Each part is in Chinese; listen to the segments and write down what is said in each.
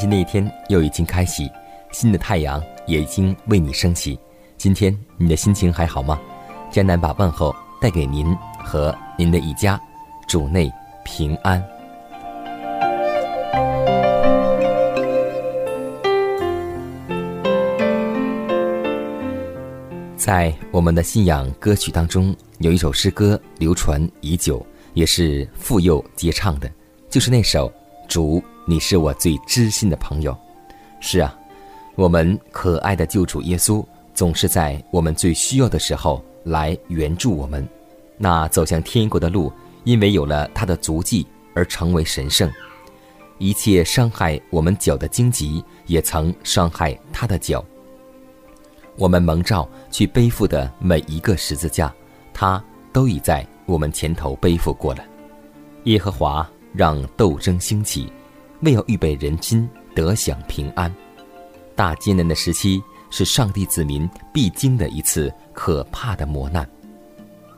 新的一天又已经开启，新的太阳也已经为你升起。今天你的心情还好吗？江南把问候带给您和您的一家，主内平安。在我们的信仰歌曲当中，有一首诗歌流传已久，也是妇幼皆唱的，就是那首《主》。你是我最知心的朋友，是啊，我们可爱的救主耶稣总是在我们最需要的时候来援助我们。那走向天国的路，因为有了他的足迹而成为神圣。一切伤害我们脚的荆棘，也曾伤害他的脚。我们蒙召去背负的每一个十字架，他都已在我们前头背负过了。耶和华让斗争兴起。为要预备人心得享平安，大艰难的时期是上帝子民必经的一次可怕的磨难，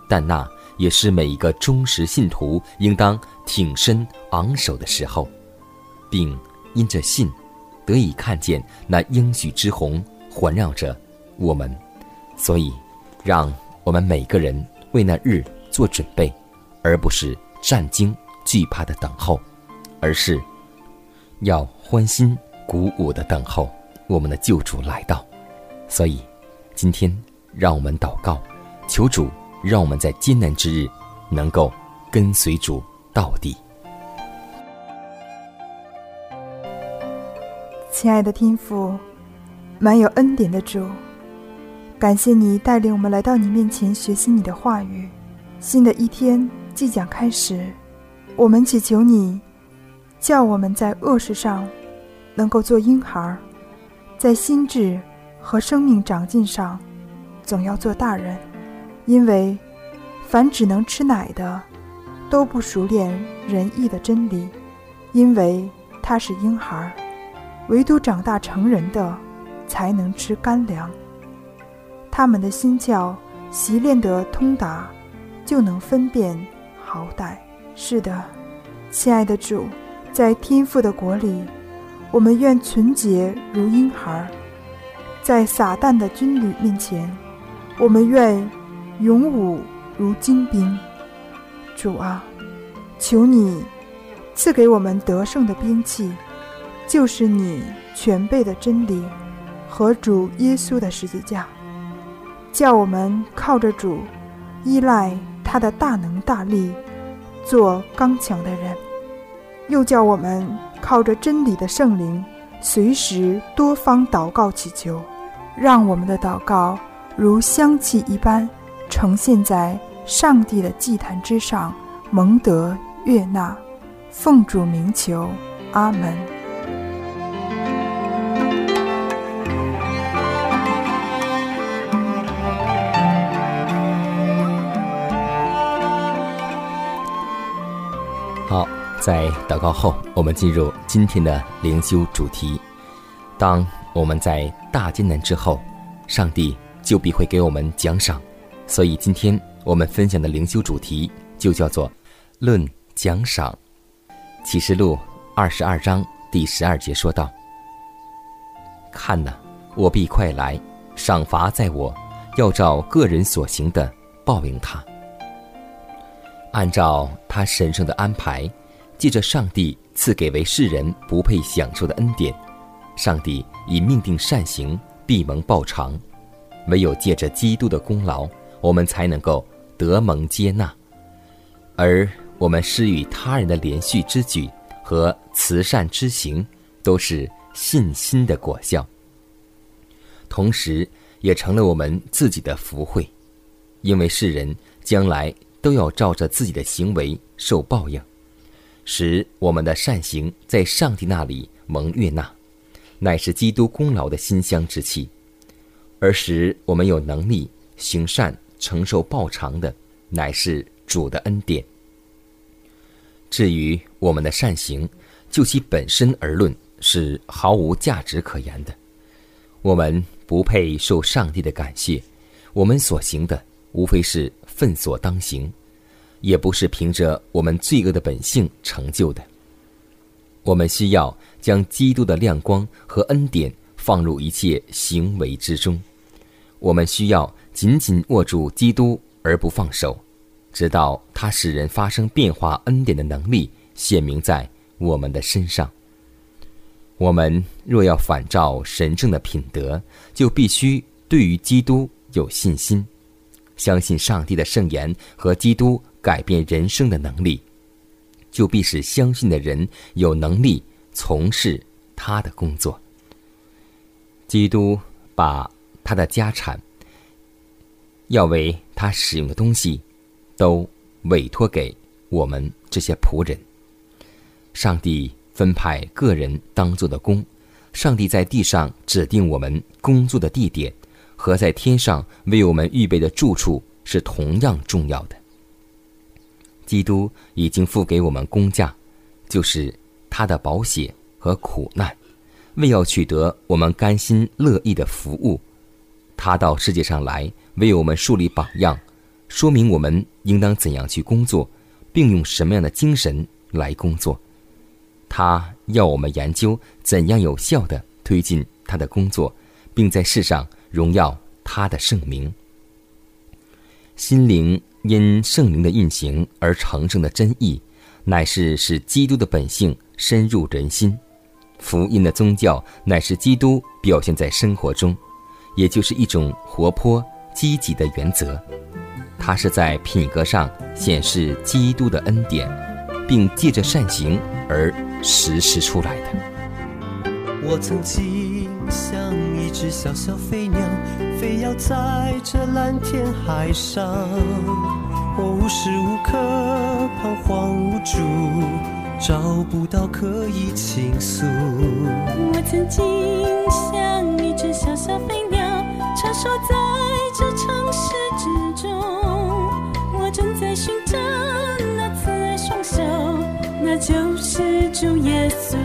但那也是每一个忠实信徒应当挺身昂首的时候，并因着信得以看见那应许之虹环绕着我们，所以让我们每个人为那日做准备，而不是战惊惧怕的等候，而是。要欢欣鼓舞的等候我们的救主来到，所以今天让我们祷告，求主让我们在艰难之日能够跟随主到底。亲爱的天父，满有恩典的主，感谢你带领我们来到你面前学习你的话语。新的一天即将开始，我们祈求你。叫我们在恶事上能够做婴孩，在心智和生命长进上总要做大人，因为凡只能吃奶的都不熟练仁义的真理，因为他是婴孩；唯独长大成人的才能吃干粮。他们的心窍习练得通达，就能分辨好歹。是的，亲爱的主。在天父的国里，我们愿纯洁如婴孩；在撒旦的军旅面前，我们愿勇武如精兵。主啊，求你赐给我们得胜的兵器，就是你全备的真理和主耶稣的十字架，叫我们靠着主，依赖他的大能大力，做刚强的人。又叫我们靠着真理的圣灵，随时多方祷告祈求，让我们的祷告如香气一般，呈现在上帝的祭坛之上，蒙得悦纳。奉主名求，阿门。在祷告后，我们进入今天的灵修主题。当我们在大艰难之后，上帝就必会给我们奖赏。所以，今天我们分享的灵修主题就叫做“论奖赏”。启示录二十二章第十二节说道：“看哪，我必快来，赏罚在我，要照个人所行的报应他。按照他神圣的安排，借着上帝赐给为世人不配享受的恩典，上帝已命定善行必蒙报偿。唯有借着基督的功劳，我们才能够得蒙接纳。而我们施与他人的连续之举。”和慈善之行，都是信心的果效，同时也成了我们自己的福慧，因为世人将来都要照着自己的行为受报应，使我们的善行在上帝那里蒙悦纳，乃是基督功劳的馨香之气，而使我们有能力行善、承受报偿的，乃是主的恩典。至于我们的善行，就其本身而论，是毫无价值可言的。我们不配受上帝的感谢，我们所行的无非是分所当行，也不是凭着我们罪恶的本性成就的。我们需要将基督的亮光和恩典放入一切行为之中，我们需要紧紧握住基督而不放手。直到他使人发生变化恩典的能力显明在我们的身上。我们若要反照神圣的品德，就必须对于基督有信心，相信上帝的圣言和基督改变人生的能力，就必使相信的人有能力从事他的工作。基督把他的家产，要为他使用的东西。都委托给我们这些仆人。上帝分派个人当做的工，上帝在地上指定我们工作的地点，和在天上为我们预备的住处是同样重要的。基督已经付给我们工价，就是他的保险和苦难，为要取得我们甘心乐意的服务。他到世界上来，为我们树立榜样。说明我们应当怎样去工作，并用什么样的精神来工作。他要我们研究怎样有效的推进他的工作，并在世上荣耀他的圣名。心灵因圣灵的运行而成圣的真意，乃是使基督的本性深入人心。福音的宗教乃是基督表现在生活中，也就是一种活泼积极的原则。它是在品格上显示基督的恩典，并借着善行而实施出来的。我曾经像一只小小飞鸟，飞要在这蓝天海上，我无时无刻彷徨无助，找不到可以倾诉。我曾经像一只小小飞鸟，穿梭在这城市之中。我正在寻找那慈爱双手，那就是主耶稣。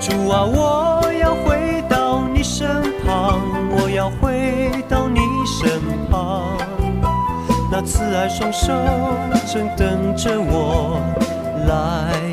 主啊，我慈爱双手正等着我来。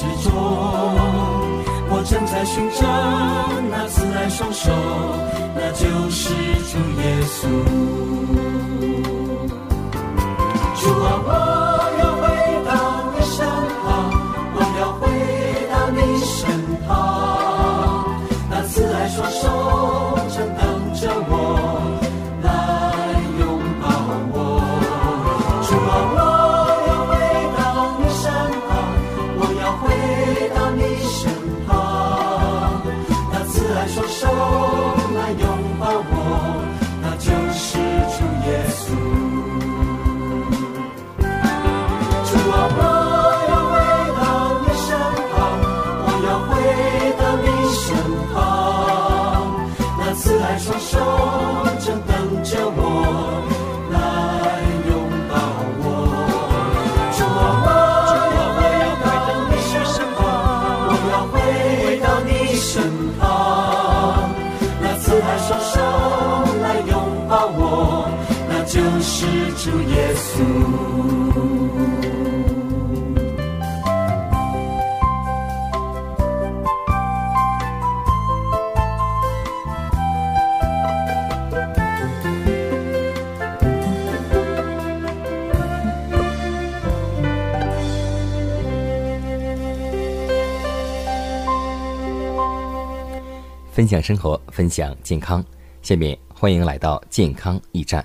之中。我正在寻找那慈爱双手，那就是主耶稣。主啊，我主耶稣。分享生活，分享健康。下面欢迎来到健康驿站。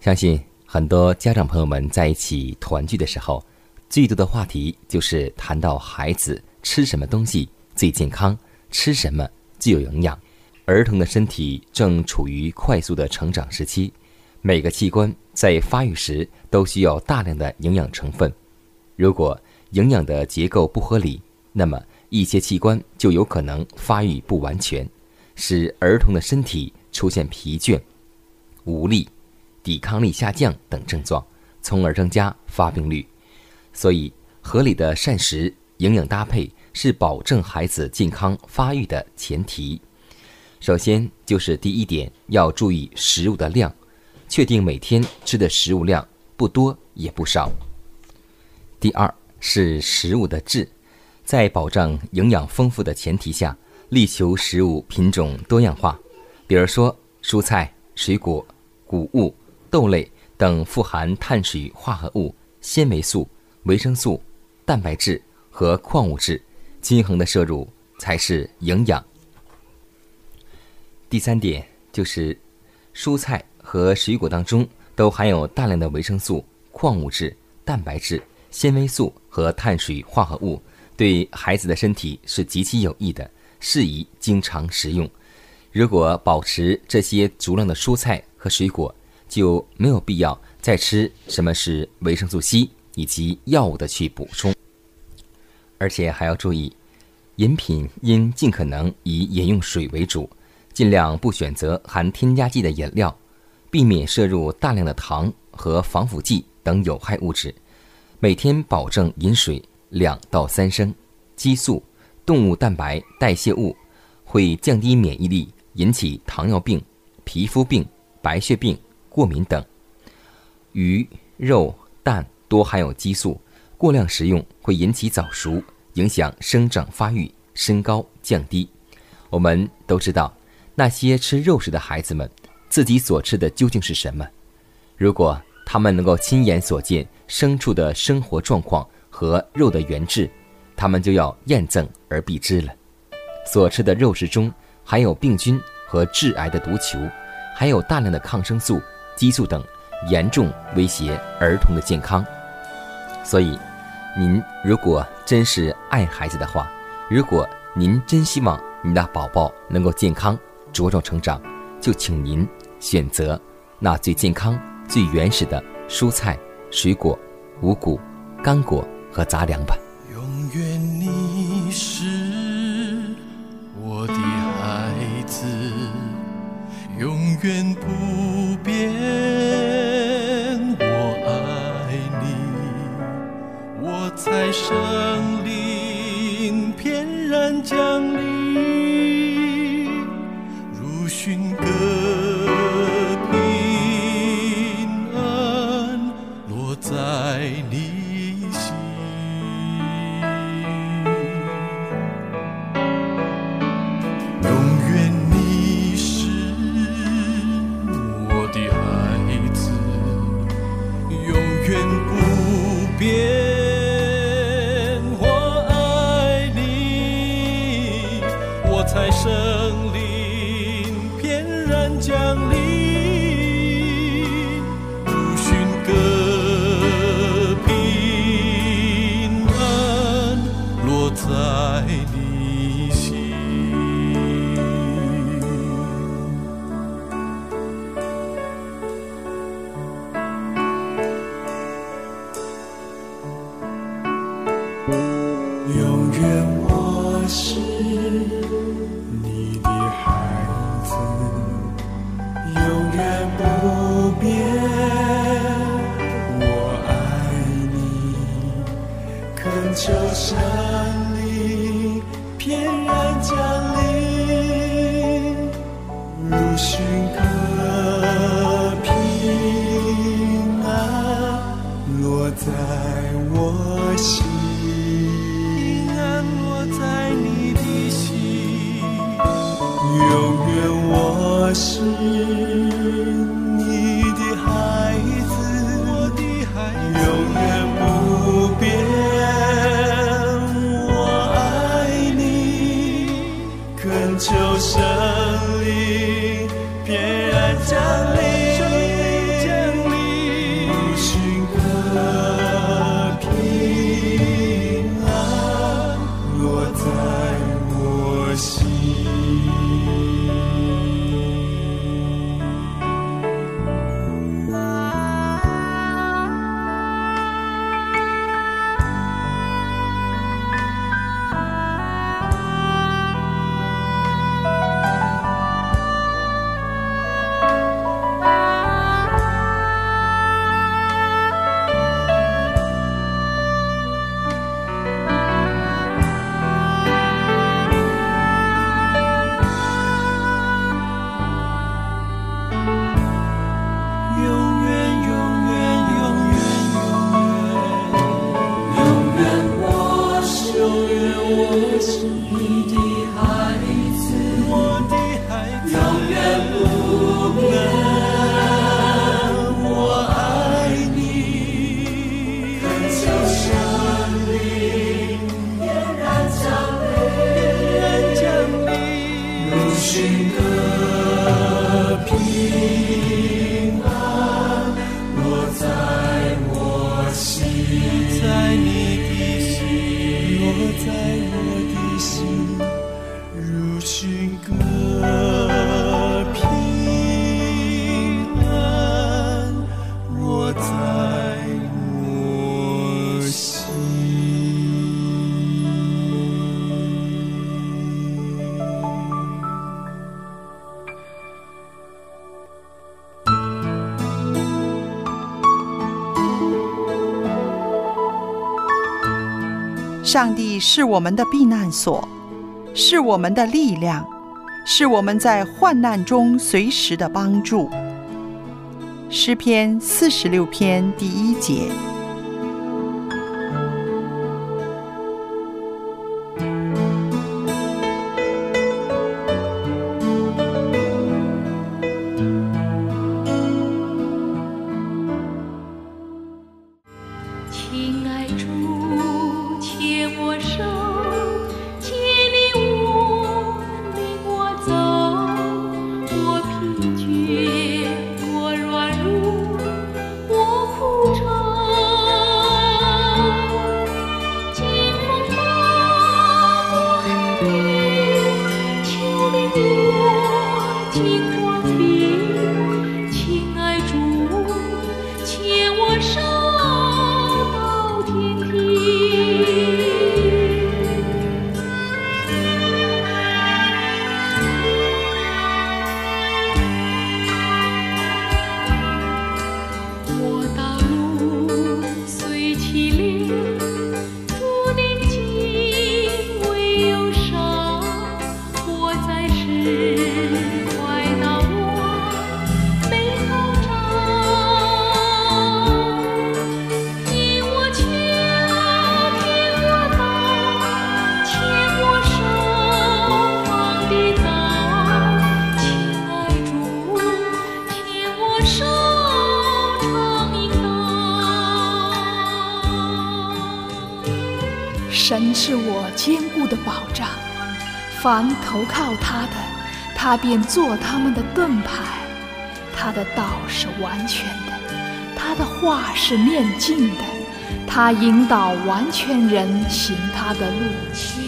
相信很多家长朋友们在一起团聚的时候，最多的话题就是谈到孩子吃什么东西最健康，吃什么最有营养。儿童的身体正处于快速的成长时期，每个器官在发育时都需要大量的营养成分。如果营养的结构不合理，那么一些器官就有可能发育不完全，使儿童的身体出现疲倦、无力、抵抗力下降等症状，从而增加发病率。所以，合理的膳食、营养搭配是保证孩子健康发育的前提。首先就是第一点，要注意食物的量，确定每天吃的食物量不多也不少。第二是食物的质，在保障营养丰富的前提下，力求食物品种多样化。比如说，蔬菜、水果、谷物、豆类等富含碳水化合物、纤维素、维生素、蛋白质和矿物质，均衡的摄入才是营养。第三点就是，蔬菜和水果当中都含有大量的维生素、矿物质、蛋白质、纤维素和碳水化合物，对孩子的身体是极其有益的，适宜经常食用。如果保持这些足量的蔬菜和水果，就没有必要再吃什么是维生素 C 以及药物的去补充。而且还要注意，饮品应尽可能以饮用水为主，尽量不选择含添加剂的饮料，避免摄入大量的糖和防腐剂等有害物质。每天保证饮水两到三升。激素、动物蛋白代谢物会降低免疫力，引起糖尿病、皮肤病、白血病、过敏等。鱼、肉、蛋多含有激素，过量食用会引起早熟，影响生长发育、身高降低。我们都知道，那些吃肉食的孩子们，自己所吃的究竟是什么？如果他们能够亲眼所见牲畜的生活状况和肉的原质，他们就要验证而避之了。所吃的肉食中含有病菌和致癌的毒球，还有大量的抗生素、激素等，严重威胁儿童的健康。所以，您如果真是爱孩子的话，如果您真希望您的宝宝能够健康茁壮成长，就请您选择那最健康、最原始的蔬菜、水果、五谷、干果和杂粮吧。永远我心。上帝是我们的避难所是我们的力量是我们在患难中随时的帮助。诗篇四十六篇第一节。我手。凡投靠他的他便做他们的盾牌。他的道是完全的他的话是面镜的他引导完全人行他的路。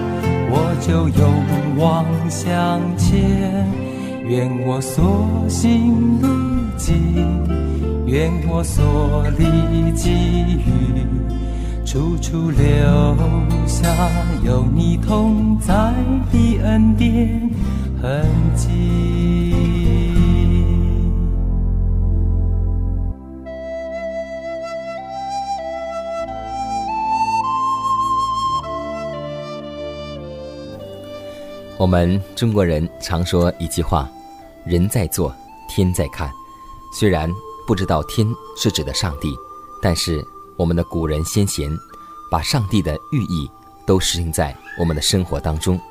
我就勇往向前。愿我所行路径，愿我所历际遇，处处留下有你同在的恩典痕迹。我们中国人常说一句话。人在做，天在看。虽然不知道天是指的上帝，但是我们的古人先贤把上帝的寓意都实行在我们的生活当中，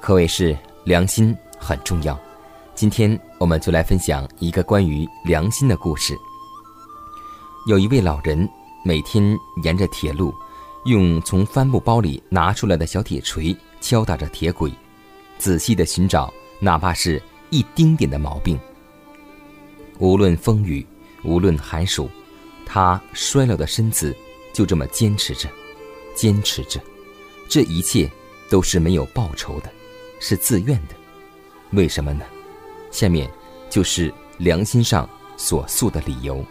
可谓是良心很重要。今天我们就来分享一个关于良心的故事。有一位老人每天沿着铁路，用从帆布包里拿出来的小铁锤敲打着铁轨，仔细的寻找，哪怕是。一丁点的毛病，无论风雨，无论寒暑，他衰老的身子就这么坚持着，坚持着。这一切都是没有报酬的，是自愿的。为什么呢？下面就是良心上所诉的理由。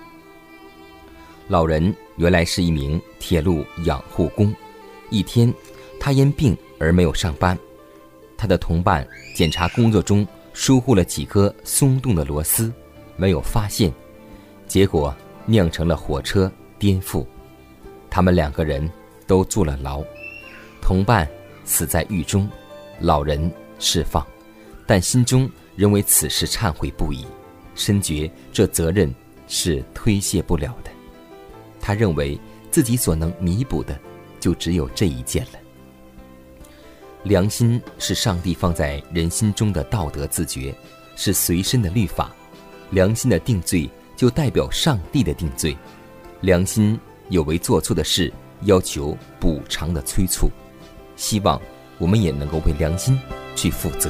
老人原来是一名铁路养护工，一天，他因病而没有上班，他的同伴检查工作中。疏忽了几颗松动的螺丝，没有发现，结果酿成了火车颠覆，他们两个人都坐了牢，同伴死在狱中，老人释放，但心中仍为此事忏悔不已，深觉这责任是推卸不了的。他认为自己所能弥补的，就只有这一件了。良心是上帝放在人心中的道德自觉，是随身的律法。良心的定罪就代表上帝的定罪。良心有为做错的事，要求补偿的催促。希望我们也能够为良心去负责。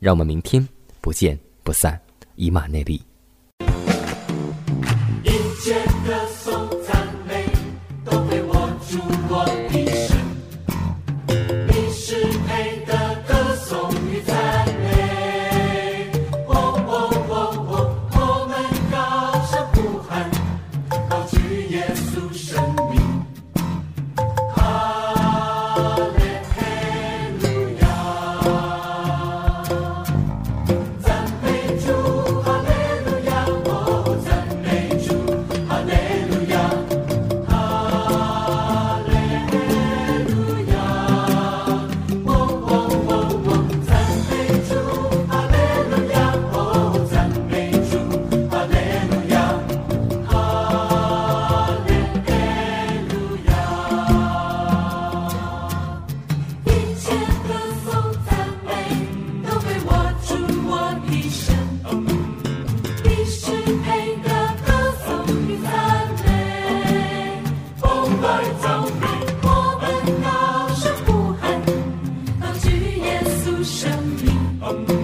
让我们明天不见不散，以马内利。生命。